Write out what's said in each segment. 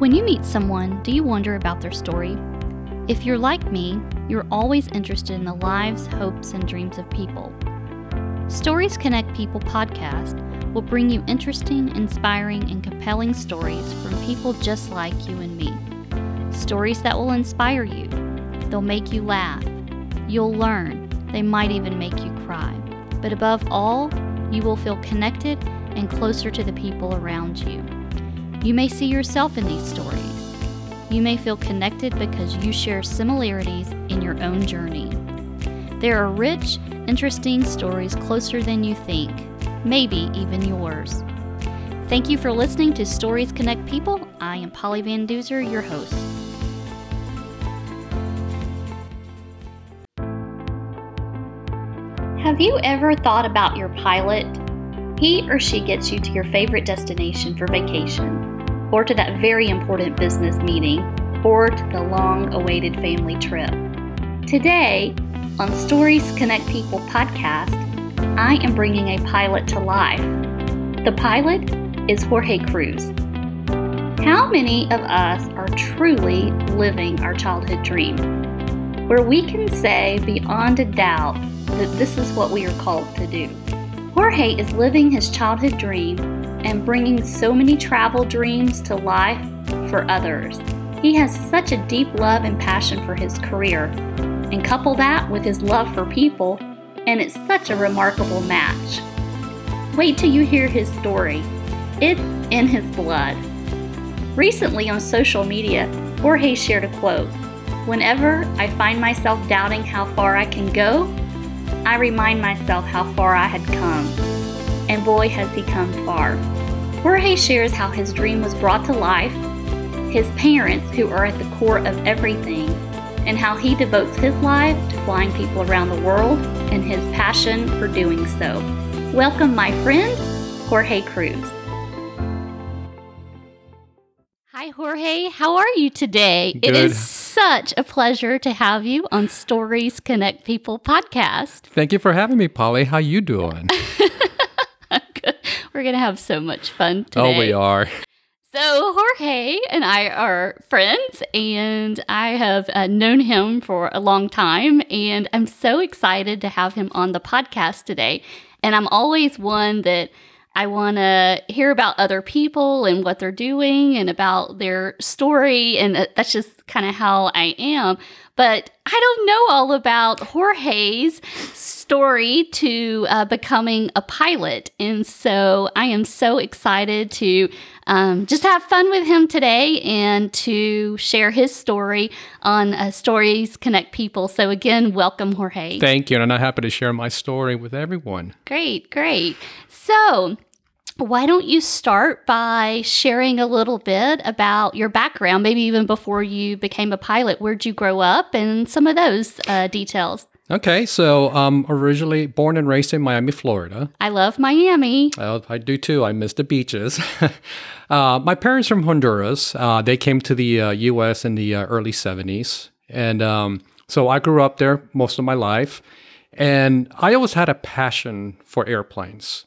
When you meet someone, do you wonder about their story? If you're like me, you're always interested in the lives, hopes, and dreams of people. Stories Connect People podcast will bring you interesting, inspiring, and compelling stories from people just like you and me. Stories that will inspire you. They'll make you laugh. You'll learn. They might even make you cry. But above all, you will feel connected and closer to the people around you. You may see yourself in these stories. You may feel connected because you share similarities in your own journey. There are rich, interesting stories closer than you think, maybe even yours. Thank you for listening to Stories Connect People. I am Polly Van Duzer, your host. Have you ever thought about your pilot? He or she gets you to your favorite destination for vacation, or to that very important business meeting, or to the long awaited family trip. Today, on Stories Connect People podcast, I am bringing a pilot to life. The pilot is Jorge Cruz. How many of us are truly living our childhood dream? Where we can say beyond a doubt that this is what we are called to do. Jorge is living his childhood dream and bringing so many travel dreams to life for others. He has such a deep love and passion for his career, and couple that with his love for people, and it's such a remarkable match. Wait till you hear his story. It's in his blood. Recently on social media, Jorge shared a quote Whenever I find myself doubting how far I can go, I remind myself how far I had come. And boy, has he come far. Jorge shares how his dream was brought to life, his parents, who are at the core of everything, and how he devotes his life to flying people around the world and his passion for doing so. Welcome, my friend, Jorge Cruz. Hi, Jorge. How are you today? Good. It is such a pleasure to have you on Stories Connect People podcast. Thank you for having me, Polly. How you doing? We're going to have so much fun today. oh, we are. So, Jorge and I are friends, and I have uh, known him for a long time, and I'm so excited to have him on the podcast today. And I'm always one that I want to hear about other people and what they're doing and about their story. And that's just kind of how I am. But I don't know all about Jorge's story to uh, becoming a pilot. And so I am so excited to um, just have fun with him today and to share his story on uh, Stories Connect People. So, again, welcome, Jorge. Thank you. And I'm happy to share my story with everyone. Great, great. So, why don't you start by sharing a little bit about your background, maybe even before you became a pilot? Where'd you grow up and some of those uh, details? Okay, so I'm originally born and raised in Miami, Florida. I love Miami. Well, I do too. I miss the beaches. uh, my parents from Honduras. Uh, they came to the uh, U.S. in the uh, early 70s. And um, so I grew up there most of my life. And I always had a passion for airplanes.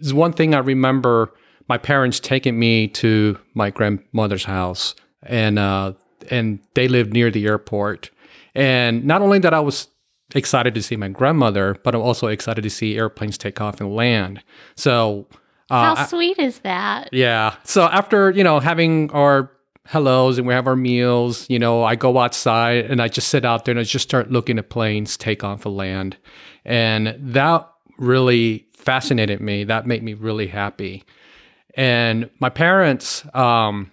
There's one thing I remember my parents taking me to my grandmother's house, and uh, and they lived near the airport. And not only that, I was excited to see my grandmother, but I'm also excited to see airplanes take off and land. So, uh, How I- sweet is that? yeah. So after you know having our hellos and we have our meals, you know, I go outside and I just sit out there and I just start looking at planes take off and land, and that really fascinated me. That made me really happy. And my parents, um,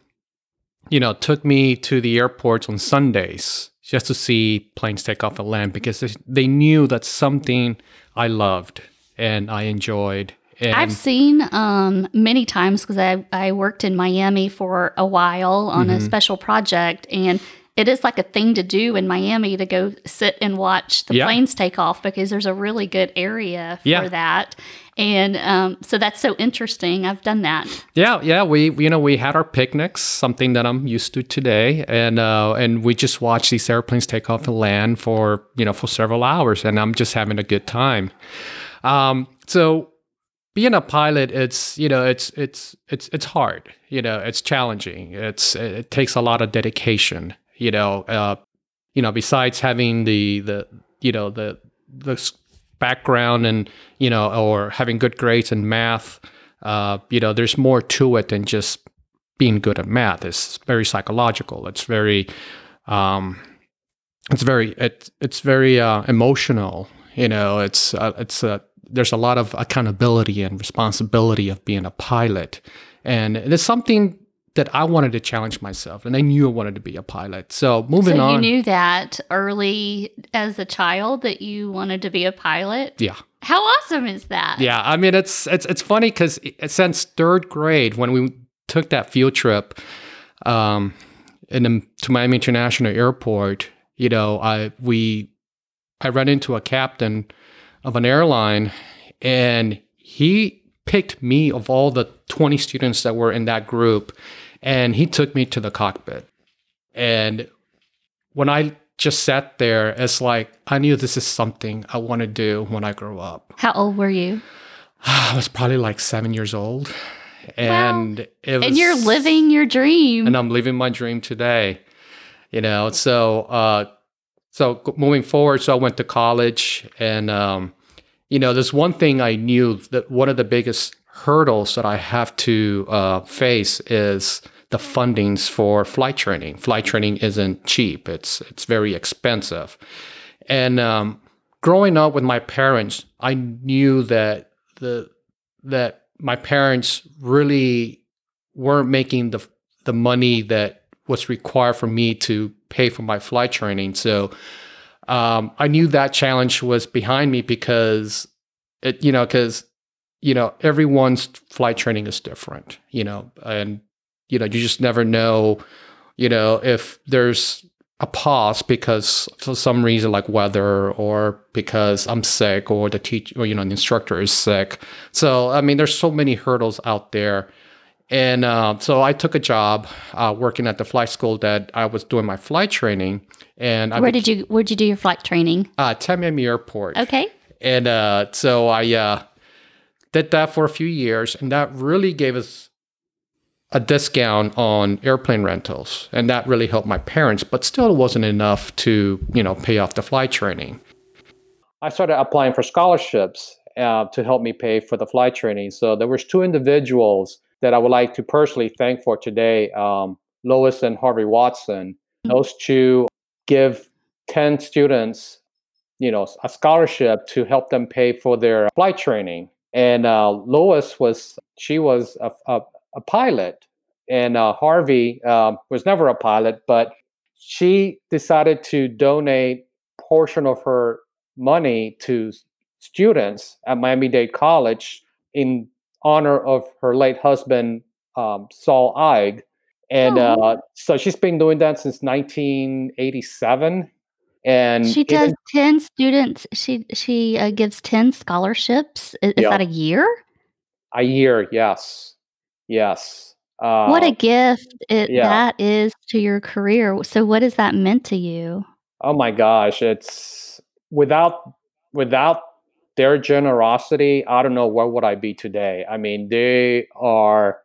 you know, took me to the airports on Sundays just to see planes take off and land because they- knew that's something I loved and I enjoyed. And I've seen um, many times because I, I worked in Miami for a while on Mm-hmm. a special project, and it is like a thing to do in Miami to go sit and watch the Yeah. planes take off because there's a really good area for Yeah. that. And um, so that's so interesting. I've done that. Yeah, yeah, we you know we had our picnics, something that I'm used to today, and uh, and we just watched these airplanes take off and land for you know for several hours, and I'm just having a good time. Um, so being a pilot, it's you know, it's it's it's it's hard. You know, it's challenging. It's it takes a lot of dedication. You know, uh, you know, besides having the the you know the the background and you know or having good grades in math, uh, you know, there's more to it than just being good at math. It's very psychological. It's very um, it's very it's it's very uh, emotional. You know, it's uh, it's uh, there's a lot of accountability and responsibility of being a pilot, and it's something that I wanted to challenge myself, and I knew I wanted to be a pilot. So moving so on, you knew that early as a child that you wanted to be a pilot. yeah, How awesome is that? yeah. I mean, it's it's it's funny because since third grade, when we took that field trip, um, in the, to Miami International Airport, you know, I we I ran into a captain of an airline, and he picked me of all the 20 students that were in that group, and he took me to the cockpit. And when I just sat there, it's like I knew this is something I want to do when I grow up. How old were you? I was probably like seven years old, and it was, And you're living your dream. and I'm living my dream today. You know, so uh, so moving forward, so I went to college, and um, you know, there's one thing I knew that one of the biggest hurdles that I have to uh, face is the fundings for flight training. Flight training isn't cheap; it's it's very expensive, and um, growing up with my parents, I knew that the that my parents really weren't making the the money that was required for me to pay for my flight training. So um, I knew that challenge was behind me because it, you know, because you know everyone's flight training is different, you know, and you know you just never know, you know, if there's a pause because for some reason like weather or because I'm sick or the teacher or you know the instructor is sick. So I mean, there's so many hurdles out there. And uh, so I took a job uh, working at the flight school that I was doing my flight training. And I Where did you where did you do your flight training? uh, Tamiami Airport. Okay. And uh, so I uh, did that for a few years, and that really gave us a discount on airplane rentals, and that really helped my parents. But still, it wasn't enough to you know pay off the flight training. I started applying for scholarships uh, to help me pay for the flight training. So there was two individuals that I would like to personally thank for today, um, Lois and Harvey Watson. Mhm. Those two give ten students you know a scholarship to help them pay for their flight training and uh, lois was she was a, a, a pilot and uh, harvey um, was never a pilot but she decided to donate portion of her money to students at miami-dade college in honor of her late husband um, saul Eig. and Oh. uh, so she's been doing that since 1987 and She does 10 students. She she uh, gives 10 scholarships. Is, Yeah. that a year? A year, yes, yes. Uh, what a gift it, yeah. that is to your career. So what has that meant to you? oh my gosh! It's without without their generosity, I don't know where would I be today. I mean, they are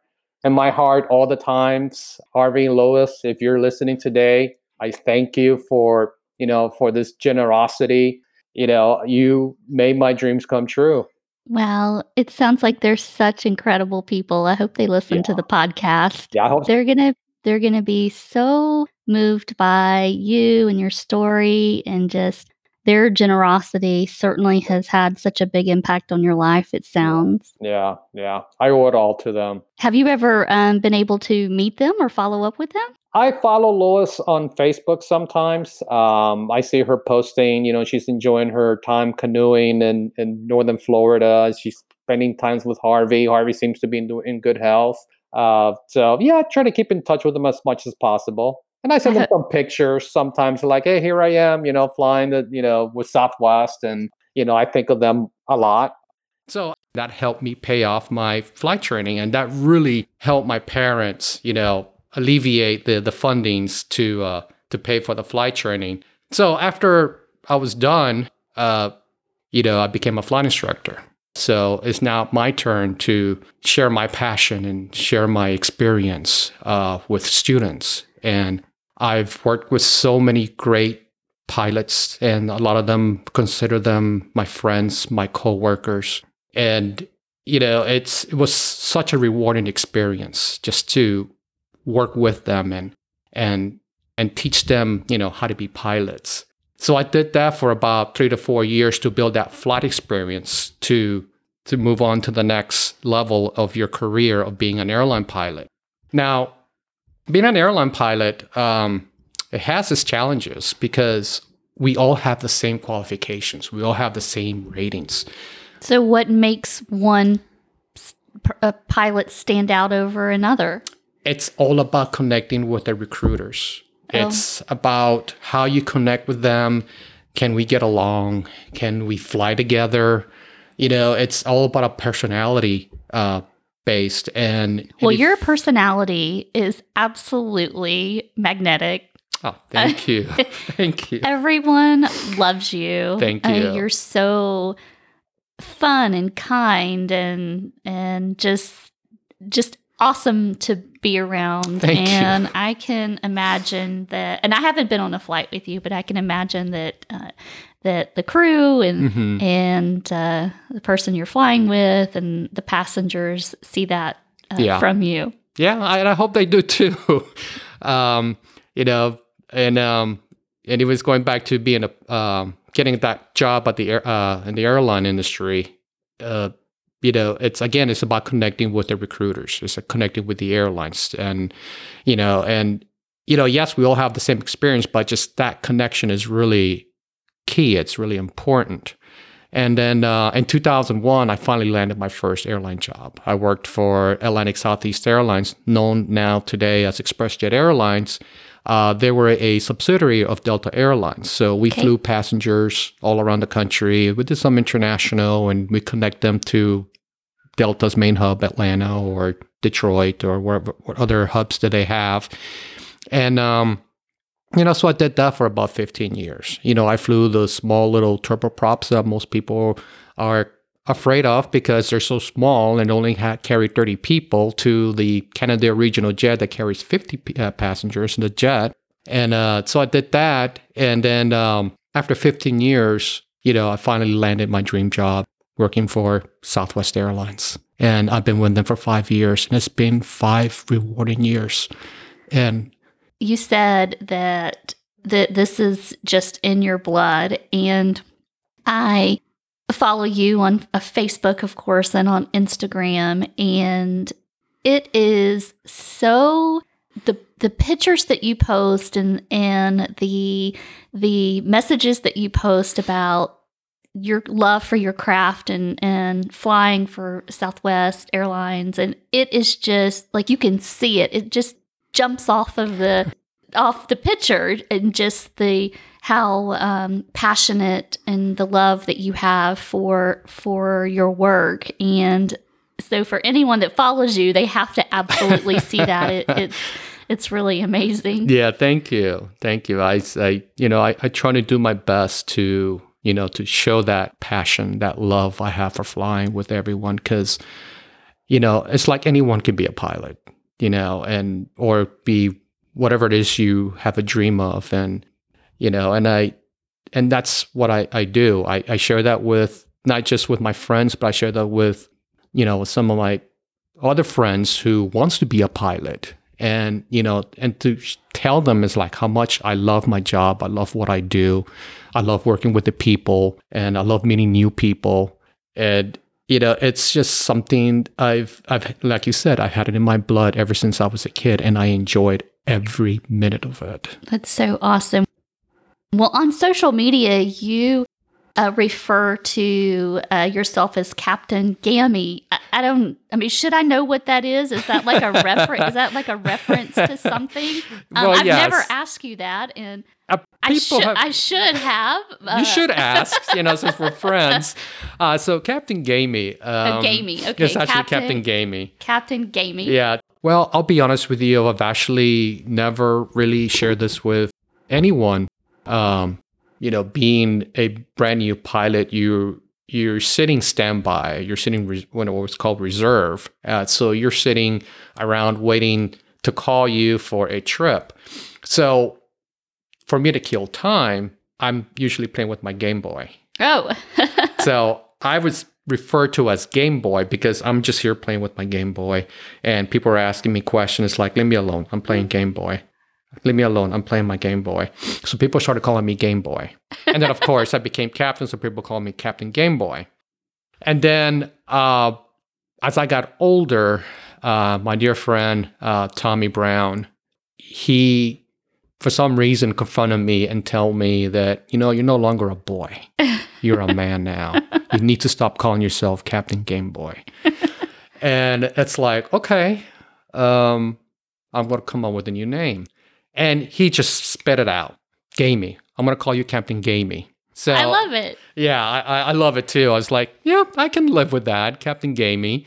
in my heart all the times. Harvey and Lois, if you're listening today, I thank you for you know for this generosity. You know, you made my dreams come true. Well, it sounds like they're such incredible people. I hope they listen to the podcast. Yeah, I hope They're to they're going to be so moved by you and your story and just their generosity certainly has had such a big impact on your life it sounds. Yeah, yeah. I owe it all to them. Have you ever um, been able to meet them or follow up with them? I follow Lois on Facebook sometimes. Um, I see her posting, you know, she's enjoying her time canoeing in, in northern Florida. She's spending times with Harvey. Harvey seems to be in, in good health. Uh, so, yeah, I try to keep in touch with them as much as possible. And I send them some pictures sometimes, like, hey, here I am, you know, flying, the, you know, with Southwest. And, you know, I think of them a lot. So that helped me pay off my flight training. And that really helped my parents, you know, alleviate the, the fundings to, uh, to pay for the flight training. So after I was done, uh, you know, I became a flight instructor. So it's now my turn to share my passion and share my experience uh, with students. And I've worked with so many great pilots, and a lot of them consider them my friends, my coworkers. And you know, it's it was such a rewarding experience just to work with them and and and teach them, you know, how to be pilots. So I did that for about three to four years to build that flight experience to to move on to the next level of your career of being an airline pilot. Now, being an airline pilot, um, it has its challenges because we all have the same qualifications. We all have the same ratings. So, what makes one a pilot stand out over another? It's all about connecting with the recruiters. Oh. It's about how you connect with them. Can we get along? Can we fly together? You know, it's all about a personality uh, based. And well, your personality is absolutely magnetic. Oh, thank you. thank you. Everyone loves you. Thank you. Uh, you're so fun and kind and and just just awesome to be around. Thank and you. I can imagine that, and I haven't been on a flight with you, but I can imagine that uh, that the crew and mm-hmm. and uh, the person you're flying with and the passengers see that uh, yeah. from you. Yeah, I, I hope they do too. um, you know, and um, and it was going back to being a um, getting that job at the air, uh, in the airline industry. Uh, you know, it's again, it's about connecting with the recruiters. It's connecting with the airlines, and you know, and you know, yes, we all have the same experience, but just that connection is really key. It's really important. And then uh, in 2001, I finally landed my first airline job. I worked for Atlantic Southeast Airlines, known now today as ExpressJet Airlines. Uh, they were a subsidiary of Delta Airlines. So we okay. flew passengers all around the country. We did some international and we connect them to Delta's main hub, Atlanta or Detroit or wherever, what other hubs do they have. And, um, you know, so I did that for about 15 years. You know, I flew the small little turboprops that most people are afraid of because they're so small and only had, carry 30 people to the Canadair regional jet that carries 50 uh, passengers in the jet. And uh, so I did that. And then um, after 15 years, you know, I finally landed my dream job working for Southwest Airlines. And I've been with them for five years, and it's been five rewarding years. And you said that that this is just in your blood, and I follow you on a Facebook, of course, and on Instagram, and it is so the the pictures that you post and and the the messages that you post about your love for your craft and and flying for Southwest Airlines and it is just like you can see it. It just jumps off of the off the picture and just the how um, passionate and the love that you have for for your work. And so for anyone that follows you they have to absolutely see that. It, it's it's really amazing. Yeah thank you. Thank you. I, I you know I, I try to do my best to you know, to show that passion, that love I have for flying with everyone. Cause, you know, it's like anyone can be a pilot, you know, and, or be whatever it is you have a dream of. And, you know, and I, and that's what I, I do. I, I share that with not just with my friends, but I share that with, you know, with some of my other friends who wants to be a pilot and you know and to tell them is like how much i love my job i love what i do i love working with the people and i love meeting new people and you know it's just something i've i've like you said i've had it in my blood ever since i was a kid and i enjoyed every minute of it that's so awesome well on social media you uh, refer to uh, yourself as Captain Gammy. I, I, don't. I mean, should I know what that is? Is that like a reference? is that like a reference to something? Um, well, I've yes. never asked you that, and I should. Have, I should have. you should ask. You know, since we're friends. Uh, so Captain Gamey. Um, oh, Gamey. Okay. It's actually Captain, Captain Gamey. Captain Gamey. Yeah. Well, I'll be honest with you. I've actually never really shared this with anyone. Um, you know, being a brand new pilot, you you're sitting standby. You're sitting res- when it was called reserve. Uh, so you're sitting around waiting to call you for a trip. So for me to kill time, I'm usually playing with my Game Boy. Oh. so I was referred to as Game Boy because I'm just here playing with my Game Boy, and people are asking me questions like, "Leave me alone. I'm playing Game Boy." Leave me alone. I'm playing my Game Boy. So people started calling me Game Boy. And then, of course, I became captain. So people call me Captain Game Boy. And then, uh, as I got older, uh, my dear friend, uh, Tommy Brown, he, for some reason, confronted me and tell me that, you know, you're no longer a boy. You're a man now. You need to stop calling yourself Captain Game Boy. and it's like, okay, um, I'm going to come up with a new name. And he just spit it out. Gamey. I'm gonna call you Captain Gamey. So I love it. Yeah, I, I love it too. I was like, yeah, I can live with that, Captain Gamey.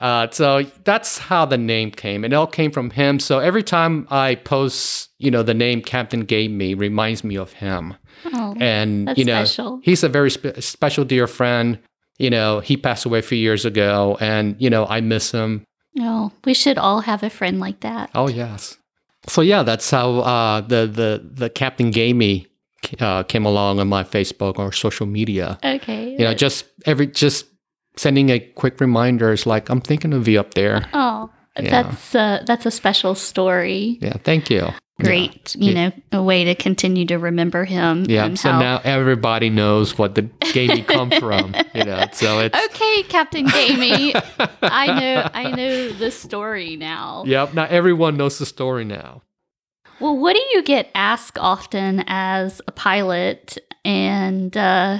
Uh, so that's how the name came. It all came from him. So every time I post, you know, the name Captain Gamey reminds me of him. Oh, and that's you know, special. he's a very spe- special dear friend. You know, he passed away a few years ago, and you know, I miss him. Oh, we should all have a friend like that. Oh yes. So yeah, that's how uh, the the the Captain Gamey uh, came along on my Facebook or social media. Okay. You know, just every just sending a quick reminder is like I'm thinking of you up there. Oh, Yeah. that's a, that's a special story. Yeah, thank you. Great, you know, a way to continue to remember him. Yeah. So how- now everybody knows what the Gamey come from. You know, so it's Okay, Captain Gamey. I know I know the story now. Yep. Now everyone knows the story now. Well, what do you get asked often as a pilot? And uh,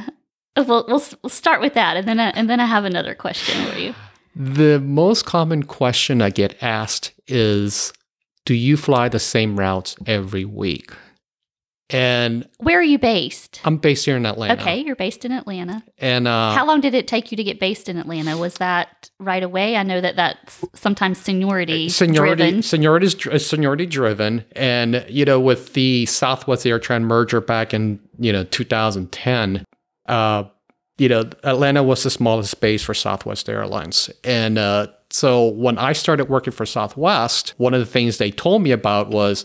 we'll, we'll we'll start with that, and then I, and then I have another question for you. The most common question I get asked is, "Do you fly the same routes every week?" And Where are you based? I'm based here in Atlanta. Okay, you're based in Atlanta. And uh, How long did it take you to get based in Atlanta? Was that right away? I know that that's sometimes seniority, seniority driven. seniority is dr- seniority driven and you know with the southwest airtran merger back in you know 2010 uh you know atlanta was the smallest base for southwest airlines and uh so when i started working for southwest one of the things they told me about was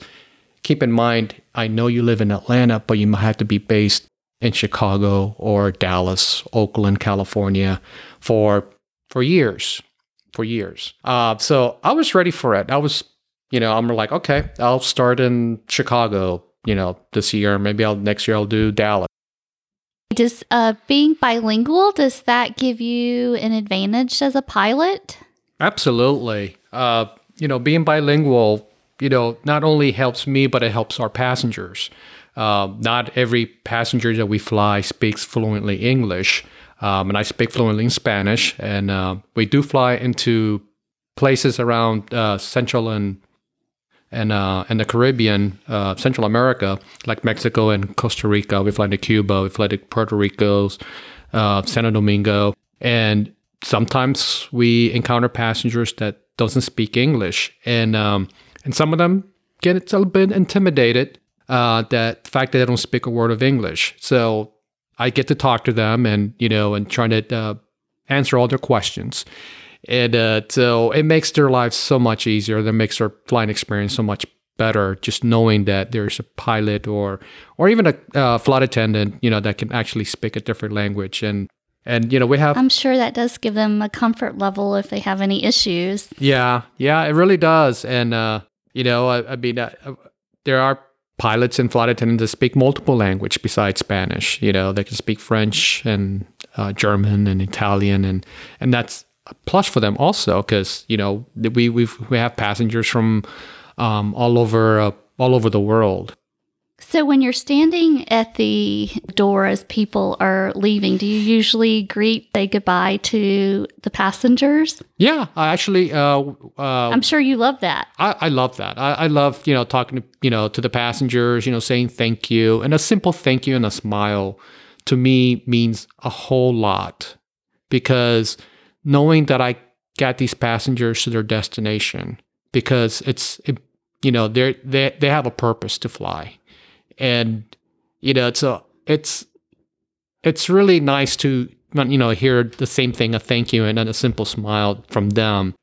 keep in mind i know you live in atlanta but you might have to be based in chicago or dallas oakland california for for years for years. Uh, so I was ready for it. I was, you know, I'm like, okay, I'll start in Chicago, you know, this year. Maybe I'll next year I'll do Dallas. Does uh, being bilingual does that give you an advantage as a pilot? Absolutely. Uh, you know, being bilingual, you know, not only helps me, but it helps our passengers. Uh, not every passenger that we fly speaks fluently English, um, and I speak fluently in Spanish. And uh, we do fly into places around uh, Central and and uh, and the Caribbean, uh, Central America, like Mexico and Costa Rica. We fly to Cuba. We fly to Puerto Rico, uh, Santo Domingo, and sometimes we encounter passengers that doesn't speak English, and um, and some of them get a little bit intimidated uh, that the fact that they don't speak a word of English. So I get to talk to them, and you know, and trying to uh, answer all their questions. And uh, so it makes their lives so much easier. That makes their flying experience so much better. Just knowing that there's a pilot or or even a uh, flight attendant, you know, that can actually speak a different language. And and you know, we have I'm sure that does give them a comfort level if they have any issues. yeah, yeah, it really does. And uh, you know, I, I mean, uh, there are pilots and flight attendants that speak multiple language besides Spanish. You know, they can speak French and uh, German and Italian, and and that's plus for them also because you know we we we have passengers from um, all over uh, all over the world. So when you're standing at the door as people are leaving, do you usually greet, say goodbye to the passengers? Yeah, I actually. Uh, uh, I'm sure you love that. I, I love that. I, I love you know talking to you know to the passengers, you know saying thank you and a simple thank you and a smile to me means a whole lot because knowing that I got these passengers to their destination because it's it, you know they they they have a purpose to fly and you know it's a it's it's really nice to you know, hear the same thing, a thank you, and a simple smile from them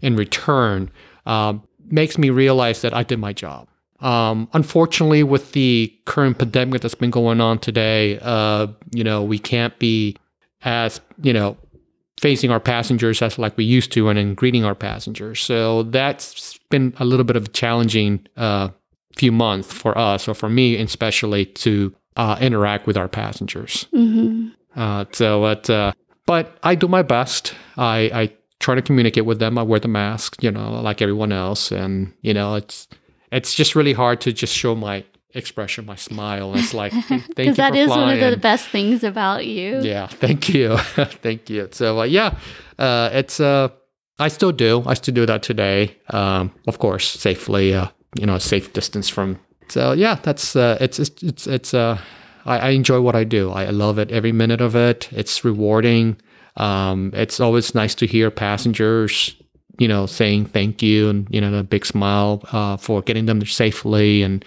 in return, um, makes me realize that I did my job. Um, unfortunately, with the current pandemic that's been going on today, uh, you know, we can't be as, you know, facing our passengers as like we used to and in greeting our passengers. So that's been a little bit of a challenging uh, few months for us, or for me especially, to uh, interact with our passengers. Mm-hmm. Uh, so, but, uh, but I do my best. I, I try to communicate with them. I wear the mask, you know, like everyone else, and you know, it's it's just really hard to just show my expression, my smile. It's like thank you Because that is flying. one of the best things about you. Yeah, thank you, thank you. So uh, yeah, uh, it's uh, I still do. I still do that today. Um, of course, safely. Uh, you know, a safe distance from. So yeah, that's uh, it's it's it's, it's uh, I, I enjoy what I do. I love it every minute of it. It's rewarding. Um, it's always nice to hear passengers, you know, saying thank you and you know a big smile uh, for getting them there safely and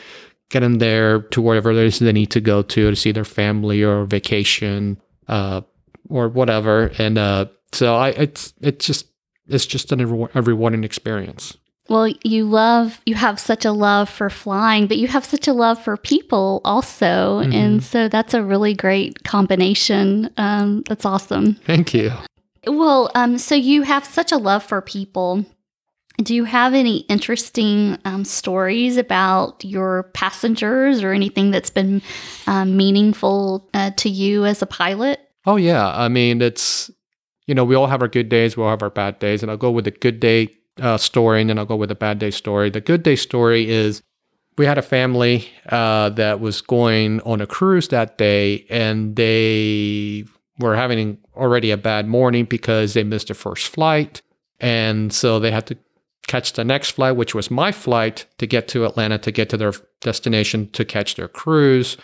getting there to wherever it is they need to go to to see their family or vacation uh, or whatever. And uh, so I, it's it's just it's just an, a rewarding experience. Well, you love, you have such a love for flying, but you have such a love for people also. Mhm. And so that's a really great combination. Um, that's awesome. Thank you. Well, um, so you have such a love for people. Do you have any interesting um, stories about your passengers or anything that's been um, meaningful uh, to you as a pilot? Oh yeah, I mean it's you know we all have our good days, we all have our bad days, and I'll go with the good day uh, story, and then I'll go with the bad day story. The good day story is we had a family uh, that was going on a cruise that day, and they were having already a bad morning because they missed their first flight, and so they had to catch the next flight, which was my flight to get to Atlanta to get to their destination to catch their cruise,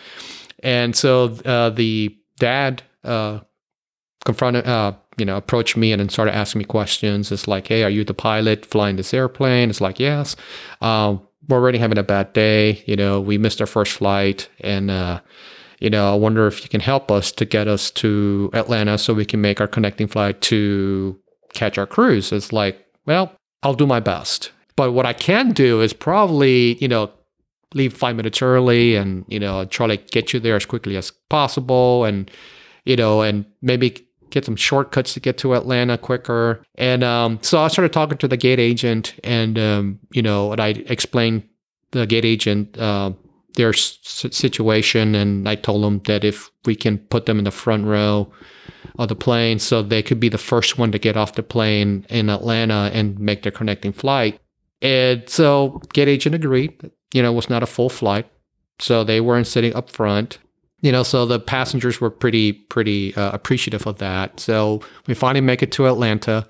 and so uh, the dad uh, confronted, uh, you know, approached me and started asking me questions. It's like, hey, are you the pilot flying this airplane? It's like, yes. Um, we're already having a bad day. You know, we missed our first flight, and uh, you know, I wonder if you can help us to get us to Atlanta so we can make our connecting flight to catch our cruise. It's like, well, I'll do my best. But what I can do is probably, you know, leave five minutes early and, you know, try to get you there as quickly as possible and, you know, and maybe get some shortcuts to get to Atlanta quicker. And um, so I started talking to the gate agent and, um, you know, and I explained the gate agent uh, their situation. And I told them that if we can put them in the front row of the plane so they could be the first one to get off the plane in Atlanta and make their connecting flight. And so gate agent agreed. You know, it was not a full flight. So they weren't sitting up front you know so the passengers were pretty pretty uh, appreciative of that so we finally make it to atlanta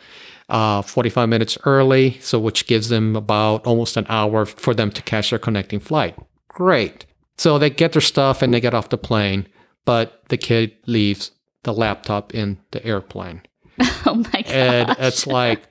uh, 45 minutes early so which gives them about almost an hour for them to catch their connecting flight great so they get their stuff and they get off the plane but the kid leaves the laptop in the airplane Oh my god! and it's like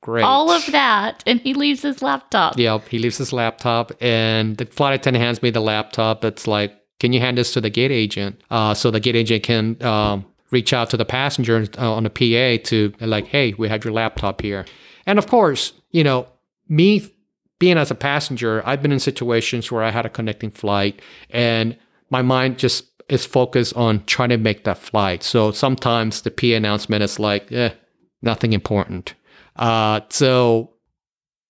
great all of that, and he leaves his laptop. Yep, he leaves his laptop, and the flight attendant hands me the laptop. It's like, can you hand this to the gate agent? Uh, so the gate agent can um, reach out to the passenger uh, on the PA to like, hey, we have your laptop here. And of course, you know, me being as a passenger, I've been in situations where I had a connecting flight, and my mind just is focused on trying to make that flight. So sometimes the PA announcement is like, eh, nothing important. Uh, so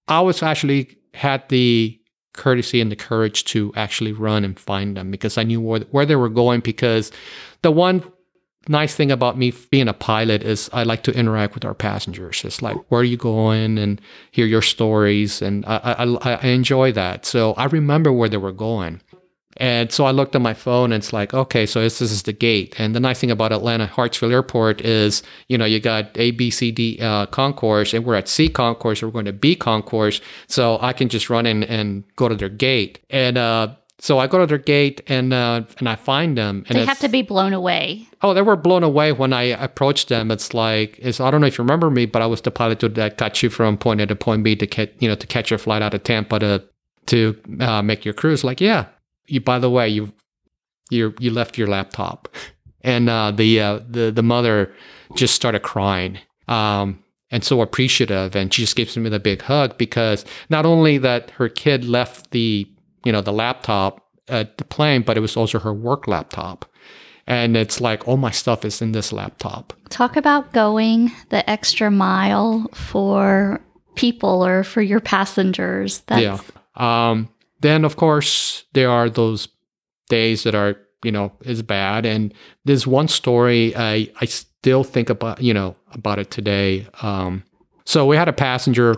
I was actually had the courtesy and the courage to actually run and find them because I knew where, where they were going. Because the one nice thing about me being a pilot is I like to interact with our passengers. It's like, where are you going? And hear your stories. And I, I, I enjoy that. So I remember where they were going. And so I looked at my phone and it's like, okay, so this, this is the gate. And the nice thing about Atlanta Hartsfield Airport is, you know, you got A, B, C, D uh, concourse, and we're at C concourse, we're going to B concourse. So I can just run in and go to their gate. And uh, so I go to their gate and uh, and I find them. And They have to be blown away. Oh, they were blown away when I approached them. It's like, it's, I don't know if you remember me, but I was the pilot that got you from point A to point B to catch, you know, to catch your flight out of Tampa to to uh, make your cruise. Like, yeah, you. By the way, you you you left your laptop. and uh, the uh, the the mother just started crying. Um, and so appreciative and she just gives me the big hug because not only that her kid left the you know the laptop at the plane but it was also her work laptop. And it's like all my stuff is in this laptop. Talk about going the extra mile for people or for your passengers. That's... yeah. Um, then of course there are those days that are you know is bad. And there's one story i i still think about you know about it today. Um, so we had a passenger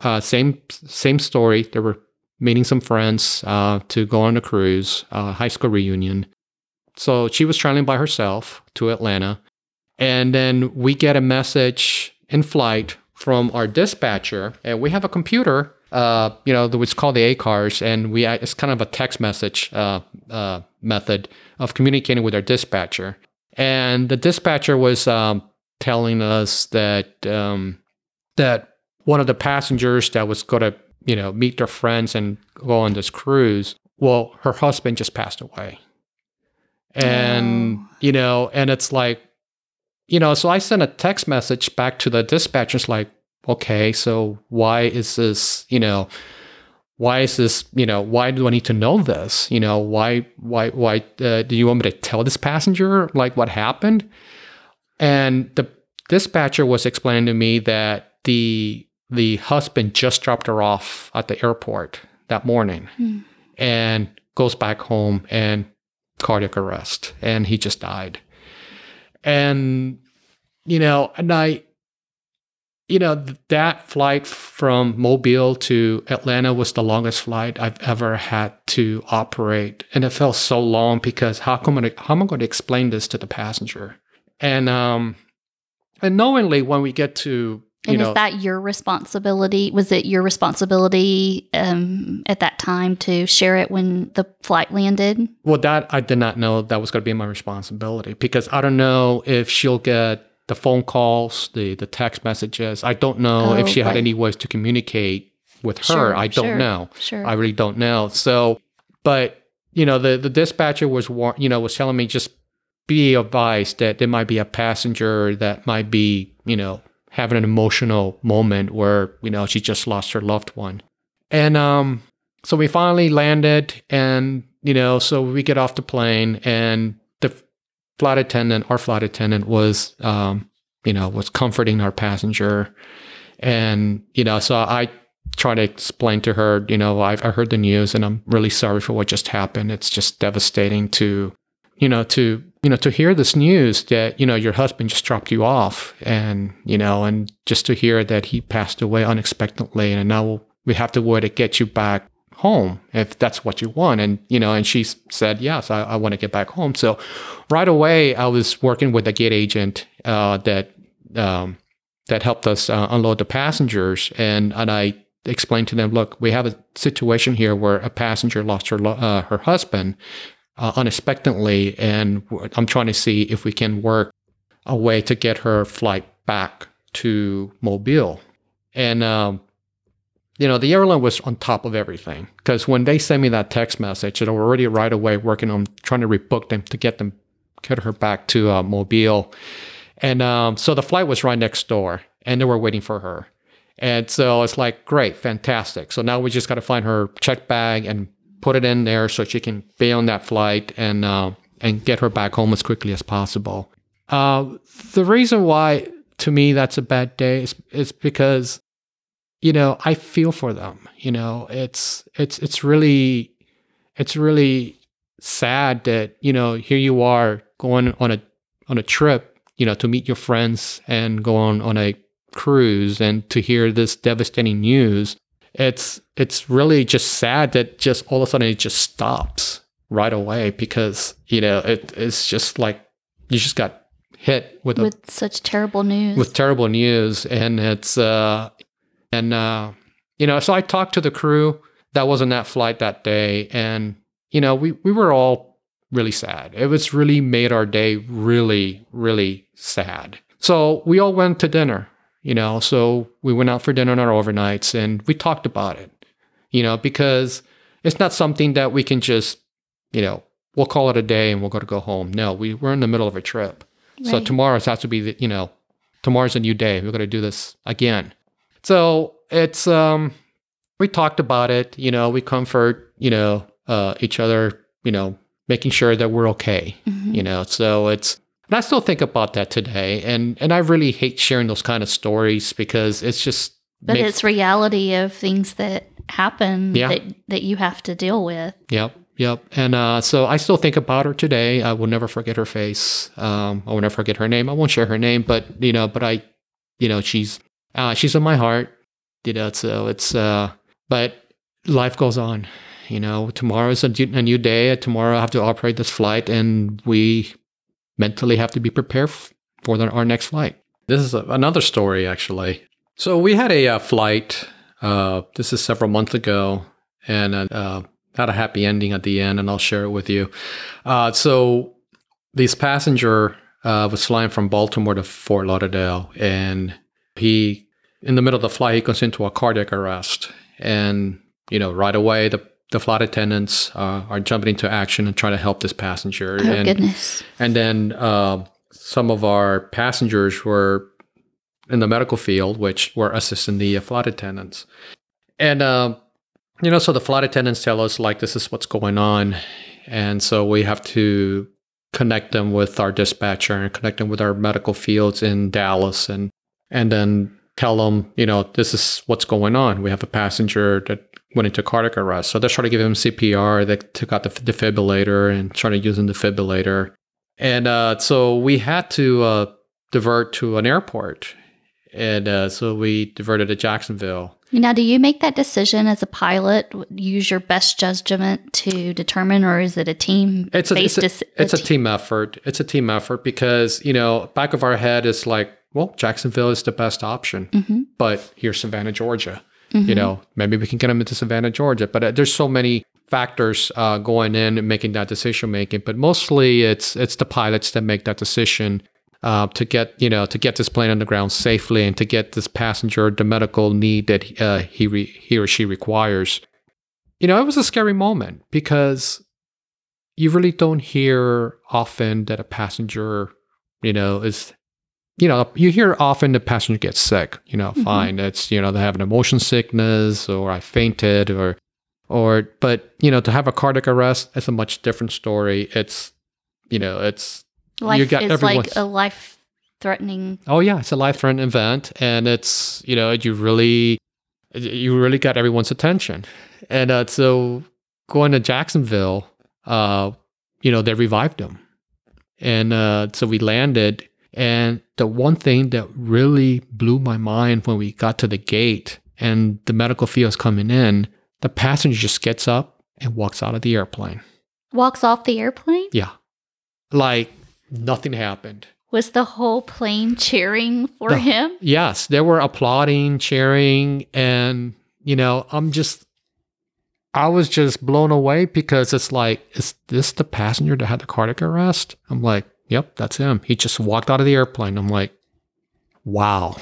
uh, same same story. There were meeting some friends uh, to go on a cruise uh, high school reunion so she was traveling by herself to atlanta and then we get a message in flight from our dispatcher and we have a computer uh, you know, it's called the ACARS, and we it's kind of a text message uh, uh, method of communicating with our dispatcher. And the dispatcher was um, telling us that um, that one of the passengers that was going to you know meet their friends and go on this cruise, well, her husband just passed away, and oh. you know, and it's like, you know, so I sent a text message back to the dispatchers like, okay, so why is this, you know, why is this, you know, why do I need to know this? You know, why, why, why, uh, do you want me to tell this passenger like what happened? And the dispatcher was explaining to me that the, the husband just dropped her off at the airport that morning mm. and goes back home and cardiac arrest and he just died. And, you know, and I, you know, that flight from Mobile to Atlanta was the longest flight I've ever had to operate. And it felt so long because how, come I, how am I going to explain this to the passenger? And, um, and knowingly when we get to, and know, is that your responsibility? Was it your responsibility um, at that time to share it when the flight landed? Well, that I did not know that was going to be my responsibility because I don't know if she'll get the phone calls, the the text messages. I don't know oh, if she right. had any ways to communicate with her. Sure, I don't sure, know. Sure. I really don't know. So, but you know, the the dispatcher was you know was telling me just be advised that there might be a passenger that might be you know having an emotional moment where you know she just lost her loved one, and um, so we finally landed, and you know, so we get off the plane, and the flight attendant, our flight attendant was, um, you know, was comforting our passenger. And, you know, so I try to explain to her, you know, I've, I heard the news and I'm really sorry for what just happened. It's just devastating to, you know, to, you know, to hear this news that, you know, your husband just dropped you off and, you know, and just to hear that he passed away unexpectedly and now we have to wait to get you back home if that's what you want. And, you know, and she said, yes, I, I want to get back home. So right away, I was working with a gate agent uh, that, um, that helped us uh, unload the passengers. And, and I explained to them, look, we have a situation here where a passenger lost her, uh, her husband uh, unexpectedly. And I'm trying to see if we can work a way to get her flight back to Mobile. And um, you know, the airline was on top of everything because when they sent me that text message, they were already right away working on trying to rebook them to get them, get her back to uh, Mobile. And um, so the flight was right next door and they were waiting for her. And so it's like, great, fantastic. So now we just got to find her check bag and put it in there so she can be on that flight and, uh, and get her back home as quickly as possible. Uh, the reason why to me that's a bad day is, is because you know, I feel for them. You know, it's it's it's really it's really sad that you know here you are going on a on a trip, you know, to meet your friends and go on on a cruise and to hear this devastating news. It's it's really just sad that just all of a sudden it just stops right away because you know it, it's just like you just got hit with with a, such terrible news with terrible news and it's uh and, uh, you know, so I talked to the crew that was on that flight that day. And, you know, we, we were all really sad. It was really made our day really, really sad. So we all went to dinner, you know, so we went out for dinner on our overnights and we talked about it, you know, because it's not something that we can just, you know, we'll call it a day and we're going to go home. No, we we're in the middle of a trip. So Right. tomorrow has to be the, you know, tomorrow's a new day. We're going to do this again. So it's um we talked about it, you know, we comfort, you know, uh each other, you know, making sure that we're okay, Mhm. you know. So it's and I still think about that today and and I really hate sharing those kind of stories because it's just But makes- it's reality of things that happen Yeah. that, that you have to deal with. Yep, yep. And uh, so I still think about her today. I will never forget her face. Um, I will never forget her name. I won't share her name, but you know, but I, you know, she's uh, she's in my heart. You know, so it's uh, but life goes on. You know, tomorrow's a, a new day. Tomorrow I have to operate this flight, and we mentally have to be prepared for our next flight. This is a, another story, actually. So we had a uh, flight. Uh, this is several months ago, and uh, uh, had a happy ending at the end, and I'll share it with you. Uh, so this passenger uh, was flying from Baltimore to Fort Lauderdale, and he, in the middle of the flight, he goes into a cardiac arrest, and you know, right away the the flight attendants uh, are jumping into action and trying to help this passenger. Oh, and, goodness. and then uh, some of our passengers were in the medical field, which were assisting the uh, flight attendants. And, uh, you know, so the flight attendants tell us, like, this is what's going on. And so we have to connect them with our dispatcher and connect them with our medical fields in Dallas and, and then tell them, you know, this is what's going on. We have a passenger that went into cardiac arrest. So trying to give him CPR. They took out the defibrillator and started using the defibrillator. And uh, so we had to uh, divert to an airport. And uh, so we diverted to Jacksonville. Now, do you make that decision as a pilot? Use your best judgment to determine, or is it a team It's a, based? it's, a, it's a team effort. It's a team effort because, you know, back of our head is like, well, Jacksonville is the best option, hmm but here's Savannah, Georgia. You know, maybe we can get them into Savannah, Georgia. But uh, there's so many factors uh, going in and making that decision making. But mostly, it's it's the pilots that make that decision uh, to get you know to get this plane on the ground safely and to get this passenger the medical need that uh, he re- he or she requires. You know, it was a scary moment because you really don't hear often that a passenger, you know, is you know, you hear often the passenger gets sick, you know, Mhm. fine. It's, you know, they have an emotion sickness or I fainted or, or, but, you know, to have a cardiac arrest, it's a much different story. It's, you know, it's, Life you got is like a life threatening. oh yeah, it's a life threatening event. And it's, you know, you really, you really got everyone's attention. And uh, so going to Jacksonville, uh, you know, they revived him. And uh, so we landed. And the one thing that really blew my mind when we got to the gate and the medical field's coming in, the passenger just gets up and walks out of the airplane. Walks off the airplane? Yeah. Like nothing happened. Was the whole plane cheering for The- him? Yes, they were applauding, cheering, and you know, I'm just I was just blown away because it's like, is this the passenger that had the cardiac arrest? I'm like, yep, that's him. He just walked out of the airplane. I'm like, wow.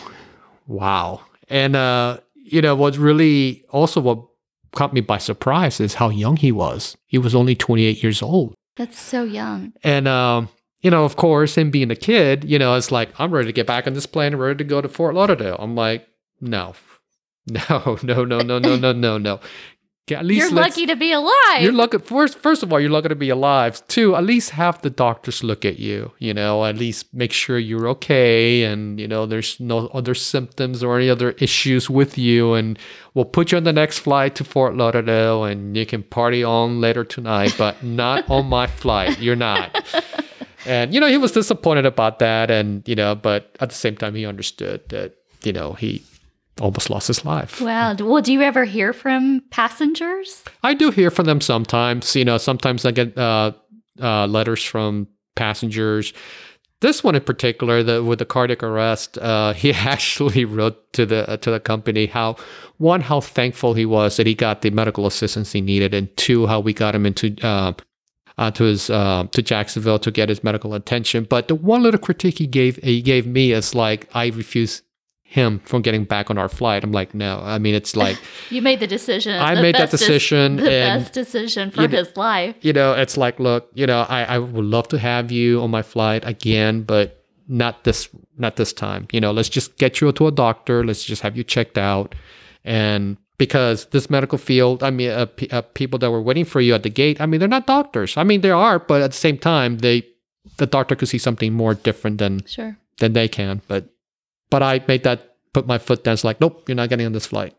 Wow. And uh, you know, what's really also what caught me by surprise is how young he was. He was only 28 years old. That's so young. And um, you know, of course, him being a kid, you know, it's like I'm ready to get back on this plane. I'm ready to go to Fort Lauderdale. I'm like, no, no, no, no, no, no, no, no, no. At least You're lucky to be alive. You're lucky. First, first of all, you're lucky to be alive. Two, at least have the doctors look at you. You know, at least make sure you're okay, and you know there's no other symptoms or any other issues with you, and we'll put you on the next flight to Fort Lauderdale, and you can party on later tonight, but not on my flight. You're not. And you know, he was disappointed about that, and you know, but at the same time, he understood that you know he almost lost his life. Wow. Well, do you ever hear from passengers? I do hear from them sometimes. You know, sometimes I get uh, uh, letters from passengers. This one in particular, the with the cardiac arrest, uh, he actually wrote to the uh, to the company how one how thankful he was that he got the medical assistance he needed, and two how we got him into uh, to his uh, to Jacksonville to get his medical attention. But the one little critique he gave he gave me is like I refuse him from getting back on our flight. I'm like, no. I mean, it's like you made the decision. I the made that decision, the and, best decision for you know, his life. you know, it's like, look, you know, I, I would love to have you on my flight again, but not this not this time. You know, let's just get you to a doctor. Let's just have you checked out, and because this medical field, I mean, uh, p- uh, people that were waiting for you at the gate, I mean, they're not doctors. I mean, they are, but at the same time, they the doctor could see something more different than Sure. than they can. But but I made that put my foot down. It's like, nope, you're not getting on this flight.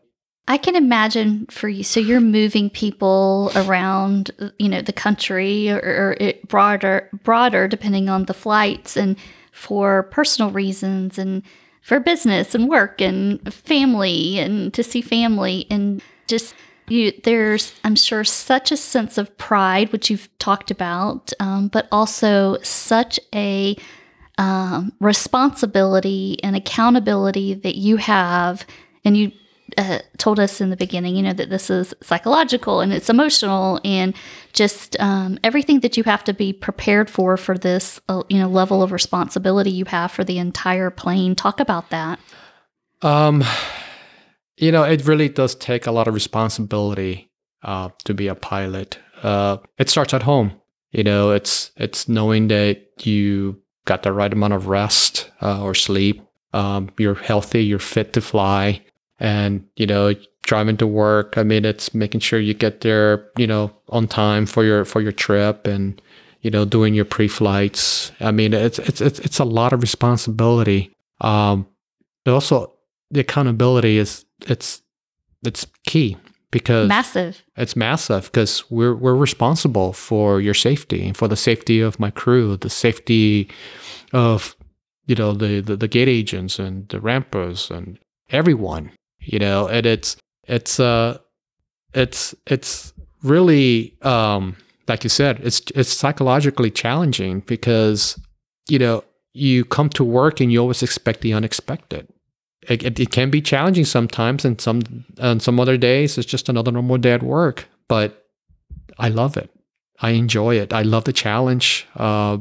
I can imagine for you. So you're moving people around, you know, the country or, or it broader, broader, depending on the flights, and for personal reasons, and for business and work and family, and to see family, and just you. There's, I'm sure, such a sense of pride, which you've talked about, um, but also such a um, responsibility and accountability that you have, and you uh, told us in the beginning, you know, that this is psychological and it's emotional and just um, everything that you have to be prepared for for this, uh, you know, level of responsibility you have for the entire plane. Talk about that. Um, you know, it really does take a lot of responsibility uh, to be a pilot. Uh, it starts at home. You know, it's it's knowing that you got the right amount of rest uh, or sleep. Um, you're healthy. You're fit to fly, and you know, driving to work. I mean, it's making sure you get there, you know, on time for your for your trip, and you know, doing your pre-flights. I mean, it's it's it's it's a lot of responsibility. Um, but also the accountability is it's it's key because Massive. it's massive because we're we're responsible for your safety, and for the safety of my crew, the safety of you know the the, the gate agents and the rampers and everyone. You know, and it's it's uh it's it's really um like you said, it's it's psychologically challenging because you know you come to work and you always expect the unexpected. It, it, it can be challenging sometimes and some on some other days it's just another normal day at work but i love it. I enjoy it. I love the challenge. Uh,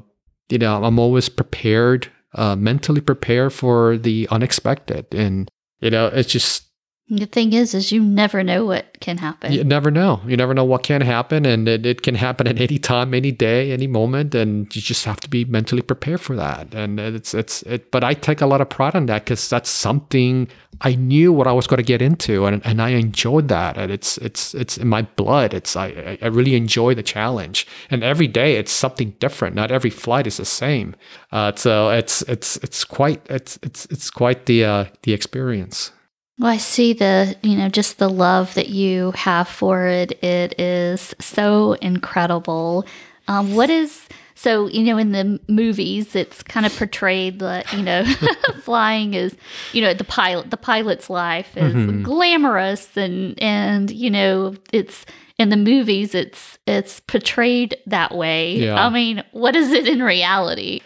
you know i'm always prepared uh, mentally prepared for the unexpected and you know it's just The thing is, is you never know what can happen. you never know. You never know what can happen and it, it can happen at any time any day any moment and you just have to be mentally prepared for that. And it's it's it but i take a lot of pride in that because that's something i knew what i was going to get into and, and i enjoyed that. And it's it's it's in my blood. It's I, I- really enjoy the challenge. And every day it's something different. Not every flight is the same. Uh, so it's it's it's quite it's it's it's quite the uh, the experience Well, I see the, you know, just the love that you have for it. It is so incredible. Um, what is, so, you know, in the movies, it's kind of portrayed that, you know, flying is, you know, the pilot, the pilot's life is Mhm. glamorous and, and, you know, it's, in the movies, it's, it's portrayed that way. Yeah. I mean, what is it in reality?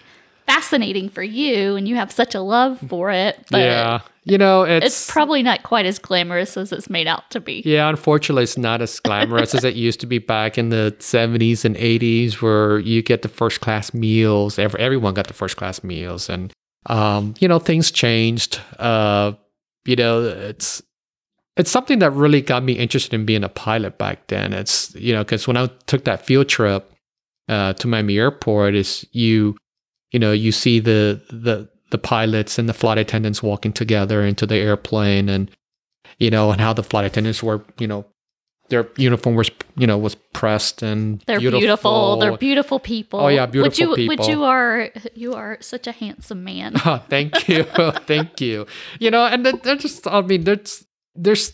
Fascinating for you, and you have such a love for it. But yeah you know it's it's probably not quite as glamorous as it's made out to be. Yeah, unfortunately, it's not as glamorous as it used to be back in the 70s and 80s, where you get the first class meals. Every, everyone got the first class meals. And, um, you know, things changed. Uh, you know, it's. It's something that really got me interested in being a pilot back then. It's you know because when I took that field trip uh, to Miami Airport, is you you know you see the the the pilots and the flight attendants walking together into the airplane and you know, and how the flight attendants were, you know, their uniform was, you know, was pressed and They're beautiful. They're beautiful people. Oh, yeah, beautiful you, Which people. you are. You are such a handsome man. Oh, thank you, thank you. You know, and they're just, I mean, there's, there's,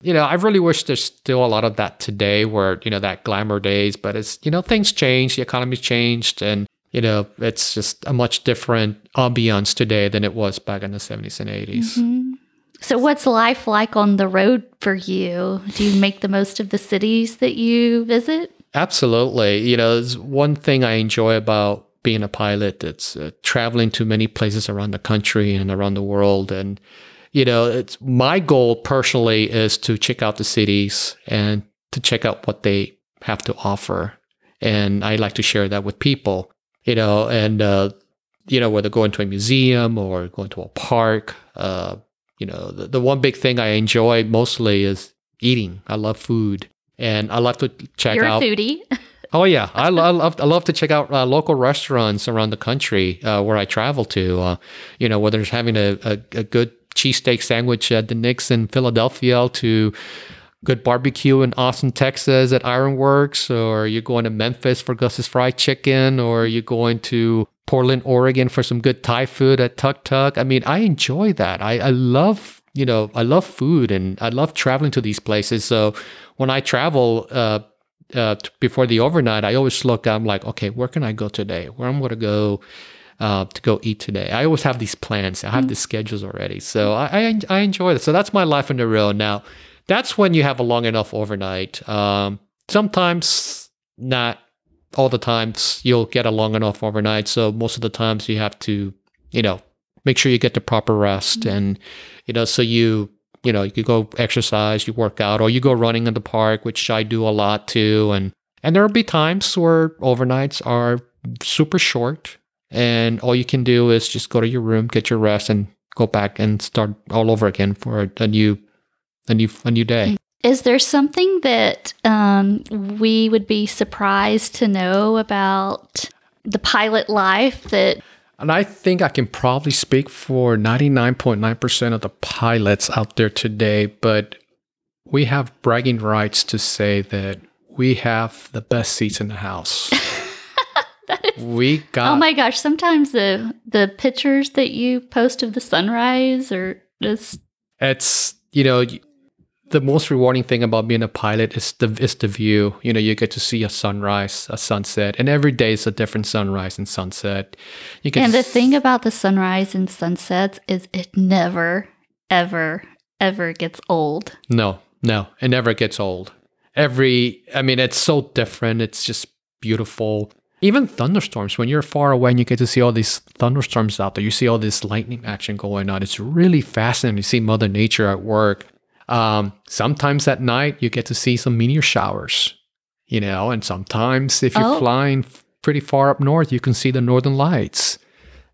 you know, I really wish there's still a lot of that today, where you know that glamour days. But it's, you know, things change, the economy's changed, and you know, it's just a much different ambiance today than it was back in the 70s and 80s. Mhm. So, what's life like on the road for you? Do you make the most of the cities that you visit? Absolutely. You know, one thing I enjoy about being a pilot. It's uh, traveling to many places around the country and around the world. And, you know, it's my goal personally is to check out the cities and to check out what they have to offer. And I like to share that with people, you know, and, uh, you know, whether going to a museum or going to a park, uh, you know, the, the one big thing I enjoy mostly is eating. I love food, and I love to check You're out. a foodie. Oh yeah, I, lo- I love I love to check out uh, local restaurants around the country uh, where I travel to. Uh, you know, whether it's having a, a, a good cheesesteak sandwich at the Knicks in Philadelphia to good barbecue in Austin, Texas at Ironworks, or you're going to Memphis for Gus's Fried Chicken, or you're going to Portland, Oregon for some good Thai food at Tuk Tuk. I mean, I enjoy that. I, I love, you know, I love food and I love traveling to these places. So when I travel, uh, uh, t- before the overnight, I always look. I'm like, okay, where can I go today? Where am I'm going to go uh, to go eat today? I always have these plans. I have these schedules already, so I, I I enjoy it. So that's my life on the road. Now, that's when you have a long enough overnight. Um, sometimes not all the times you'll get a long enough overnight. So most of the times you have to, you know, make sure you get the proper rest and you know, so you you know, you go exercise, you work out, or you go running in the park, which I do a lot too. And and there'll be times where overnights are super short, and all you can do is just go to your room, get your rest, and go back and start all over again for a new, a new, a new day. Is there something that um, we would be surprised to know about the pilot life that And I think I can probably speak for 99.9% of the pilots out there today, but we have bragging rights to say that we have the best seats in the house. we got oh my gosh sometimes the the pictures that you post of the sunrise are just it's you know y- the most rewarding thing about being a pilot is the is the view. You know you get to see a sunrise a sunset and every day is a different sunrise and sunset. You can and the thing about the sunrise and sunsets is it never ever ever gets old. No no it never gets old. Every i mean it's so different. It's just beautiful. Even thunderstorms when you're far away and you get to see all these thunderstorms out there you see all this lightning action going on. It's really fascinating to see mother nature at work um, sometimes at night you get to see some meteor showers you know and sometimes if you're Oh. flying pretty far up north you can see the northern lights.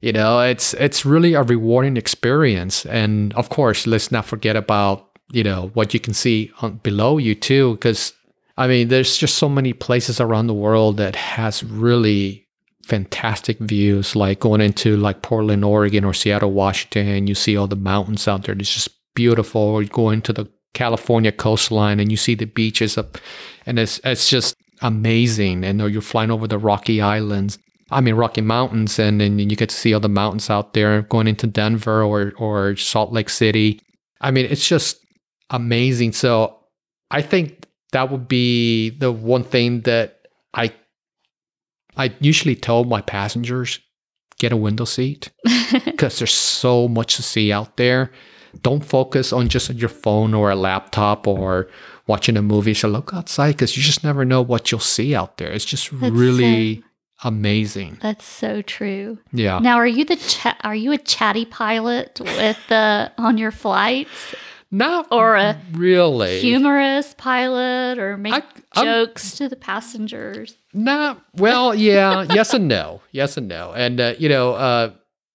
You know it's it's really a rewarding experience. And of course let's not forget about you know what you can see on, below you too because i mean there's just so many places around the world that has really fantastic views like going into like portland oregon or seattle washington you see all the mountains out there. It's just beautiful or you go into the california coastline and you see the beaches up and it's it's just amazing and or you're flying over the rocky islands I mean Rocky Mountains, and then you get to see all the mountains out there going into Denver or or Salt Lake City. I mean, it's just amazing. So I think that would be the one thing that I I usually tell my passengers get a window seat because there's so much to see out there. Don't focus on just your phone or a laptop or watching a movie. So look outside because you just never know what you'll see out there. It's just That's really amazing. that's so true Yeah. now are you the cha- are you a chatty pilot with the on your flights Not or a really. humorous pilot or make I- jokes to the passengers Not well. Yeah. yes and no. Yes and no. And uh, you know, uh,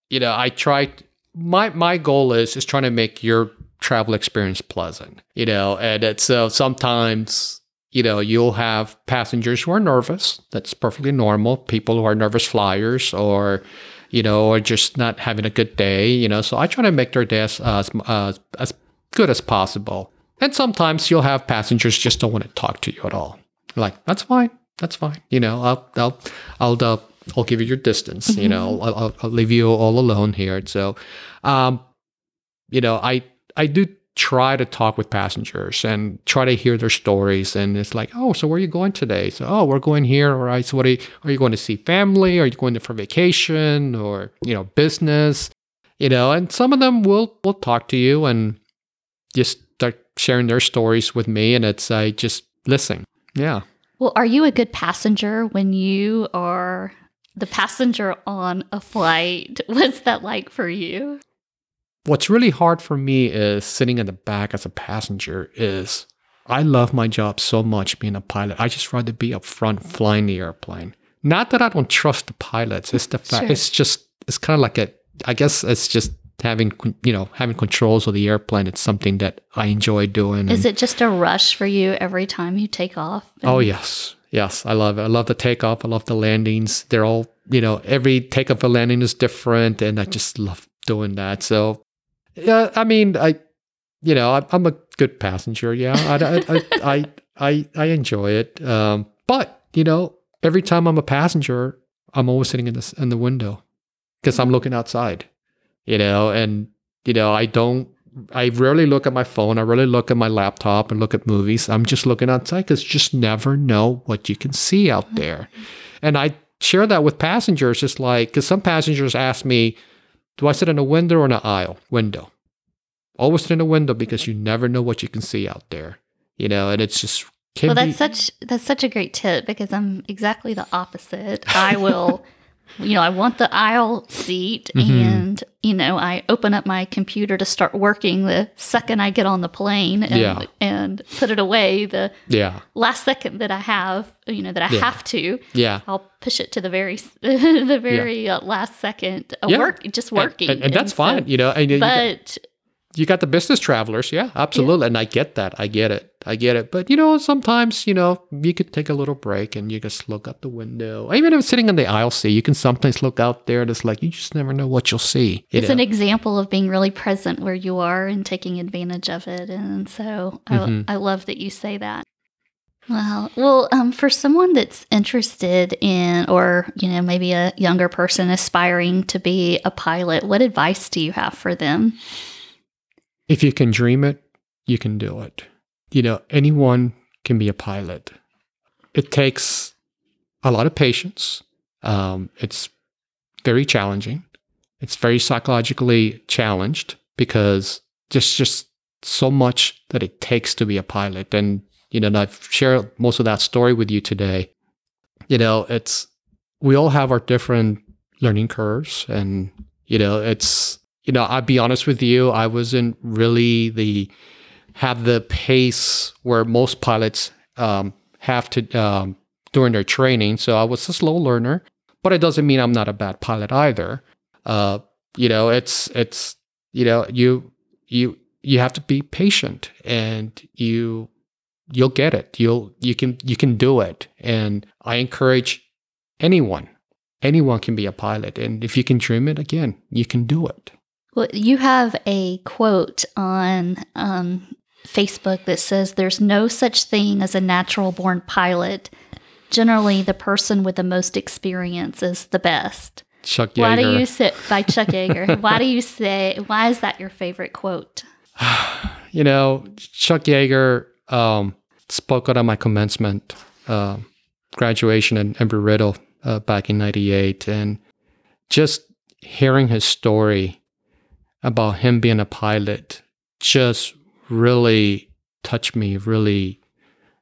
you know, I try. My my goal is is trying to make your travel experience pleasant. You know, and it's so sometimes you know you'll have passengers who are nervous. That's perfectly normal. People who are nervous flyers or you know, or just not having a good day. You know, so I try to make their day as uh, as, uh, as good as possible. And sometimes you'll have passengers just don't want to talk to you at all. Like that's fine. That's fine. You know, I'll I'll I'll uh, I'll give you your distance. You know, I'll, I'll I'll leave you all alone here. So, um, you know, I I do try to talk with passengers and try to hear their stories. And it's like, oh, so where are you going today? So, oh, we're going here. All right. So, what are you, are you going to see family? Are you going there for vacation or you know business? You know, and some of them will will talk to you and just start sharing their stories with me, and it's I just listen. Yeah. Well, are you a good passenger when you are the passenger on a flight? What's that like for you? What's really hard for me is sitting in the back as a passenger is I love my job so much being a pilot. I just rather be up front flying the airplane. Not that I don't trust the pilots. It's the fact Sure. it's just it's kind of like a I guess it's just having you know having controls of the airplane. It's something that I enjoy doing. Is it just a rush for you every time you take off? Oh yes, yes, I love it. I love the takeoff. I love the landings. They're all you know every takeoff and landing is different, and I just love doing that. So yeah, I mean I you know I, am a good passenger. Yeah, I I, I I I enjoy it. Um, but you know every time I'm a passenger, I'm always sitting in the in the window because I'm looking outside, you know, and you know I don't. I rarely look at my phone. I rarely look at my laptop and look at movies. I'm just looking outside because just never know what you can see out mm-hmm. there. And I share that with passengers, just like because some passengers ask me, "Do I sit in a window or an aisle?" Window. Always sit in a window because you never know what you can see out there. You know, and it's just well, that's be- such that's such a great tip because I'm exactly the opposite. I will, you know, I want the aisle seat, mm-hmm. and you know, I open up my computer to start working the second I get on the plane, and yeah. and put it away the yeah last second that I have, you know, that I yeah. have to. Yeah, I'll push it to the very the very uh, last second. Uh, yeah. Work just working, and, and, and that's and fine, you know. And, but you got the business travelers, yeah, absolutely, yeah. and I get that. I get it. I get it. But you know, sometimes you know you could take a little break and you just look out the window. Even if sitting in the aisle seat, you can sometimes look out there. And it's like you just never know what you'll see. You it's know? an example of being really present where you are and taking advantage of it. And so mm-hmm. I, I love that you say that. Well, Well, um, for someone that's interested in, or you know, maybe a younger person aspiring to be a pilot, what advice do you have for them? If you can dream it, you can do it. You know, anyone can be a pilot. It takes a lot of patience. Um, it's very challenging. It's very psychologically challenged because just just so much that it takes to be a pilot. And, you know, and I've shared most of that story with you today. You know, it's, we all have our different learning curves and, you know, it's, you know, I'll be honest with you, I wasn't really the have the pace where most pilots um, have to um, during their training. So I was a slow learner, but it doesn't mean I'm not a bad pilot either. Uh, you know, it's it's you know you you you have to be patient and you you'll get it. You'll you can you can do it. And I encourage anyone anyone can be a pilot and if you can dream it again you can do it well, you have a quote on um, Facebook that says, There's no such thing as a natural born pilot. Generally, the person with the most experience is the best. Chuck Yeager. Why do you say, by Chuck Yeager, why do you say, why is that your favorite quote? you know, Chuck Yeager um, spoke out on my commencement uh, graduation in Embry-Riddle uh, back in 98. And just hearing his story about him being a pilot just really touched me, really,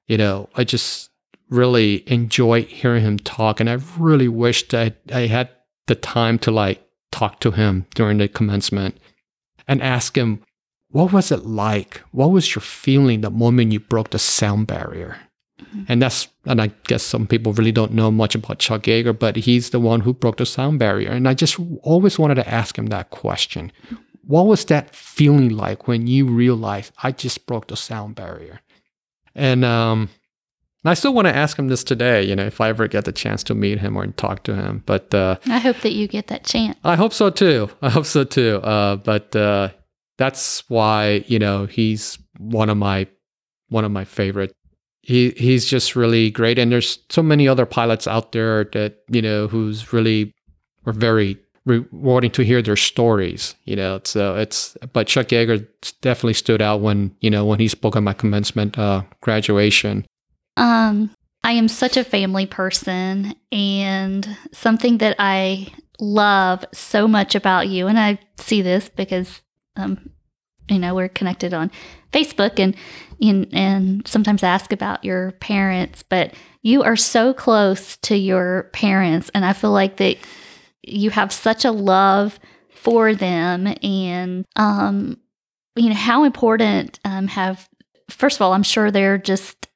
you know, I just really enjoy hearing him talk. And I really wished that I had the time to like talk to him during the commencement and ask him, what was it like? What was your feeling the moment you broke the sound barrier? Mm-hmm. And that's, and I guess some people really don't know much about Chuck Yeager, but he's the one who broke the sound barrier. And I just always wanted to ask him that question what was that feeling like when you realized I just broke the sound barrier? And um, I still want to ask him this today, you know, if I ever get the chance to meet him or talk to him. But uh, I hope that you get that chance. I hope so too. I hope so too. Uh, but uh, that's why you know he's one of my one of my favorite. He he's just really great, and there's so many other pilots out there that you know who's really were very rewarding to hear their stories. You know, so it's but Chuck Yeager definitely stood out when you know when he spoke at my commencement uh, graduation. Um, I am such a family person, and something that I love so much about you, and I see this because um, you know we're connected on Facebook, and and, and sometimes ask about your parents, but you are so close to your parents, and I feel like that you have such a love for them and um you know how important um have first of all i'm sure they're just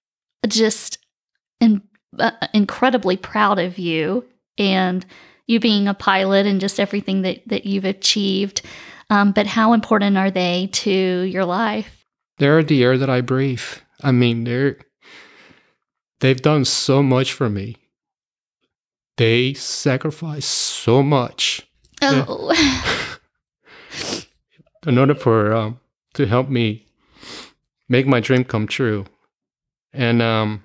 just in, uh, incredibly proud of you and you being a pilot and just everything that that you've achieved um, but how important are they to your life? They're the air that I breathe. I mean, they're they've done so much for me. They sacrifice so much. Oh. in order for um, to help me make my dream come true, and um,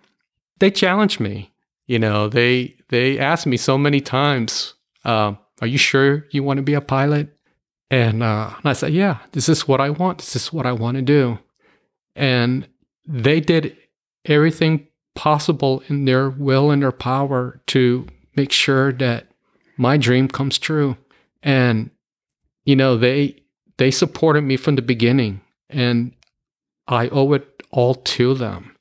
they challenge me. You know, they they asked me so many times, uh, "Are you sure you want to be a pilot?" And, uh, and I said, "Yeah, this is what I want. This is what I want to do." And they did everything possible in their will and their power to make sure that my dream comes true. And you know, they they supported me from the beginning and I owe it all to them.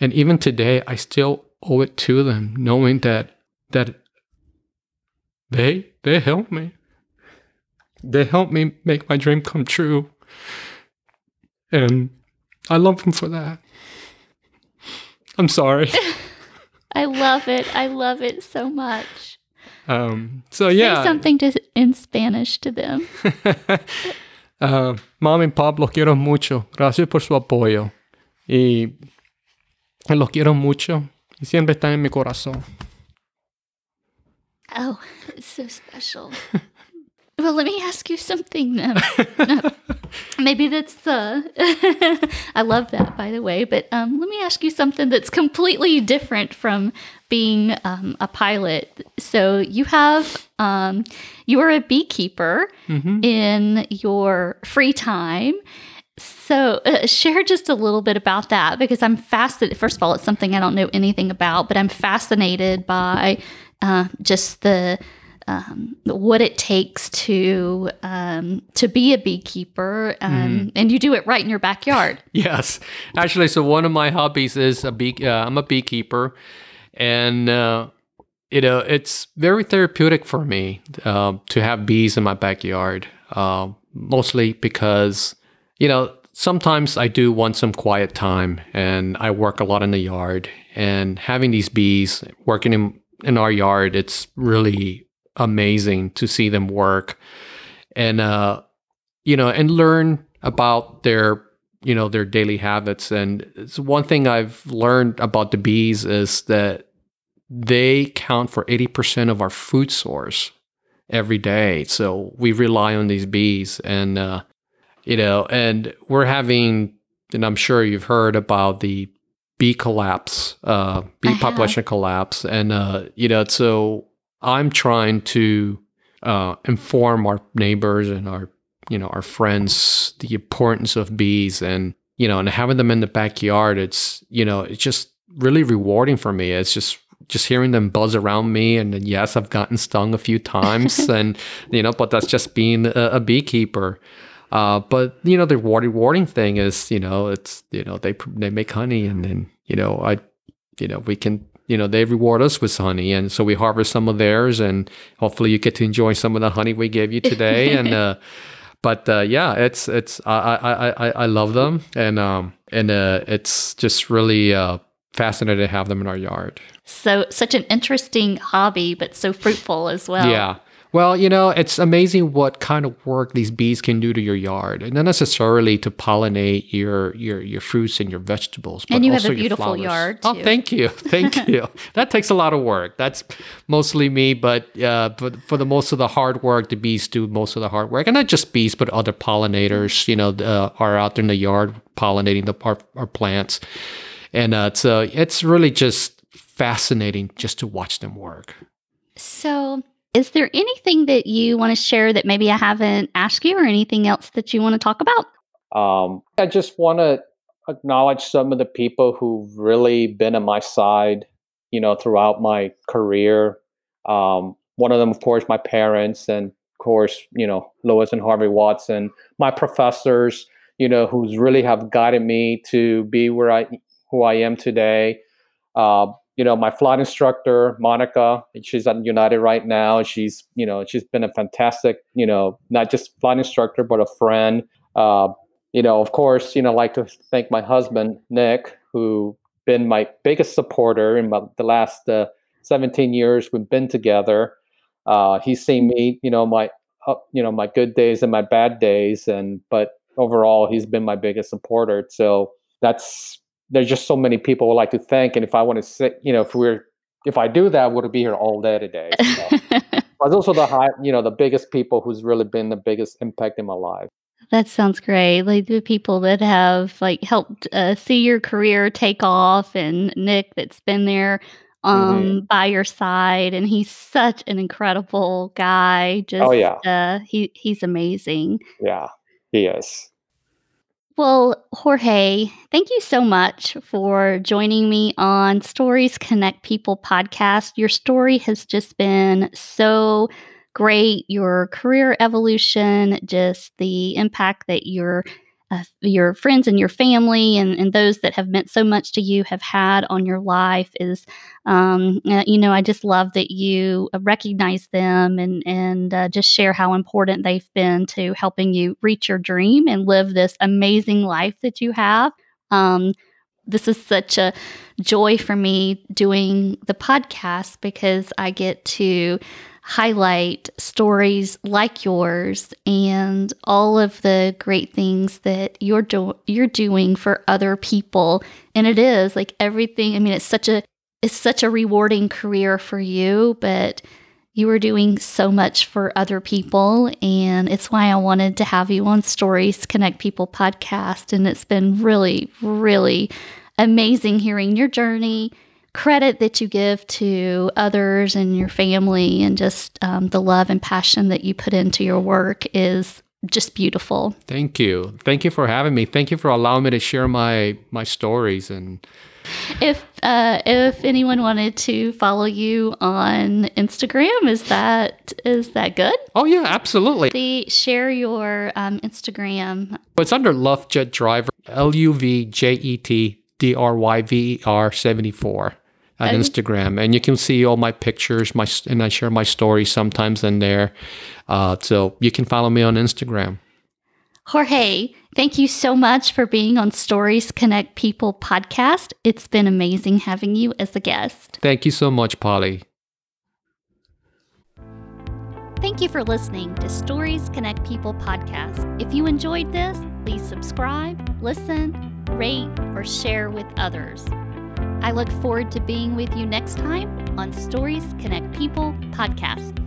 And even today I still owe it to them knowing that that they they helped me. They helped me make my dream come true. And I love them for that. I'm sorry. I love it. I love it so much. Um, so yeah. Say something to, in Spanish to them. uh, Mami y Pop, los quiero mucho. Gracias por su apoyo. Y los quiero mucho. Y siempre están en mi corazón. Oh, it's so special. Well, let me ask you something. No, maybe that's the. I love that, by the way. But um, let me ask you something that's completely different from being um, a pilot. So you have um, you are a beekeeper mm-hmm. in your free time. So, uh, share just a little bit about that because I'm fascinated. First of all, it's something I don't know anything about, but I'm fascinated by uh, just the um, what it takes to um, to be a beekeeper, um, mm. and you do it right in your backyard. yes, actually, so one of my hobbies is a bee. Uh, I'm a beekeeper, and uh, you know it's very therapeutic for me uh, to have bees in my backyard. Uh, mostly because you know sometimes I do want some quiet time, and I work a lot in the yard, and having these bees working in in our yard, it's really amazing to see them work and uh you know and learn about their you know their daily habits. And it's one thing i've learned about the bees is that they count for 80% of our food source every day. So we rely on these bees and uh you know and we're having and i'm sure you've heard about the bee collapse uh bee population collapse. And uh you know so I'm trying to uh, inform our neighbors and our you know our friends the importance of bees and you know and having them in the backyard it's you know it's just really rewarding for me. It's just just hearing them buzz around me and yes i've gotten stung a few times and you know but that's just being a, a beekeeper. Uh, but you know the rewarding thing is you know it's you know they they make honey and then you know i you know we can you know they reward us with honey and so we harvest some of theirs and hopefully you get to enjoy some of the honey we gave you today. And uh, but uh, yeah it's it's I, I i i love them and um and uh, it's just really uh fascinating to have them in our yard. So such an interesting hobby but so fruitful as well. Yeah well, you know, it's amazing what kind of work these bees can do to your yard, and not necessarily to pollinate your your your fruits and your vegetables. and you have a beautiful yard. Oh, too. Oh, thank you, thank you. That takes a lot of work. That's mostly me, but uh, but for the most of the hard work, the bees do most of the hard work, and not just bees, but other pollinators. You know, uh, are out there in the yard pollinating the our, our plants, and uh, so it's really just fascinating just to watch them work. So is there anything that you want to share that maybe I haven't asked you or anything else that you want to talk about? Um, I just want to acknowledge some of the people who've really been on my side, you know, throughout my career. Um, one of them, of course, my parents, and of course, you know, Lois and Harvey Watson, my professors, you know, who's really have guided me to be where I, who I am today. Uh, you know, my flight instructor, Monica, she's at United right now. She's, you know, she's been a fantastic, you know, not just flight instructor, but a friend. Uh, you know, of course, you know, I'd like to thank my husband, Nick, who been my biggest supporter in my, the last uh, 17 years we've been together. Uh, he's seen me, you know, my you know, my good days and my bad days. And but overall, he's been my biggest supporter. So that's there's just so many people would like to thank. And if I want to say, you know, if we're if I do that, would be here all day today. So. but also the high, you know, the biggest people who's really been the biggest impact in my life. That sounds great. Like the people that have like helped uh, see your career take off, and Nick that's been there um mm-hmm. by your side and he's such an incredible guy oh, just oh yeah uh, he he's amazing yeah he is well jorge thank you so much for joining me on stories connect people podcast. Your story has just been so great. Your career evolution just the impact that you're uh, your friends and your family and, and those that have meant so much to you have had on your life is, um, uh, you know, I just love that you recognize them and, and uh, just share how important they've been to helping you reach your dream and live this amazing life that you have. Um, this is such a joy for me doing the podcast because I get to highlight stories like yours and all of the great things that you're do- you're doing for other people. And it is like everything I mean it's such a it's such a rewarding career for you but you are doing so much for other people. And it's why I wanted to have you on Stories Connect People podcast. And it's been really really amazing hearing your journey credit that you give to others and your family and just um, the love and passion that you put into your work is just beautiful. Thank you. Thank you for having me. Thank you for allowing me to share my my stories and if uh, if anyone wanted to follow you on Instagram, is that is that good? Oh yeah, absolutely. The share your um, Instagram. It's under Love Jet Driver, L U V J E T D R Y V E R seventy four on Instagram, and you can see all my pictures, my and I share my stories sometimes in there. Uh, so you can follow me on Instagram. Jorge, thank you so much for being on Stories Connect People podcast. It's been amazing having you as a guest. Thank you so much, Polly. Thank you for listening to Stories Connect People podcast. If you enjoyed this, please subscribe, listen, rate, or share with others. I look forward to being with you next time on Stories Connect People podcast.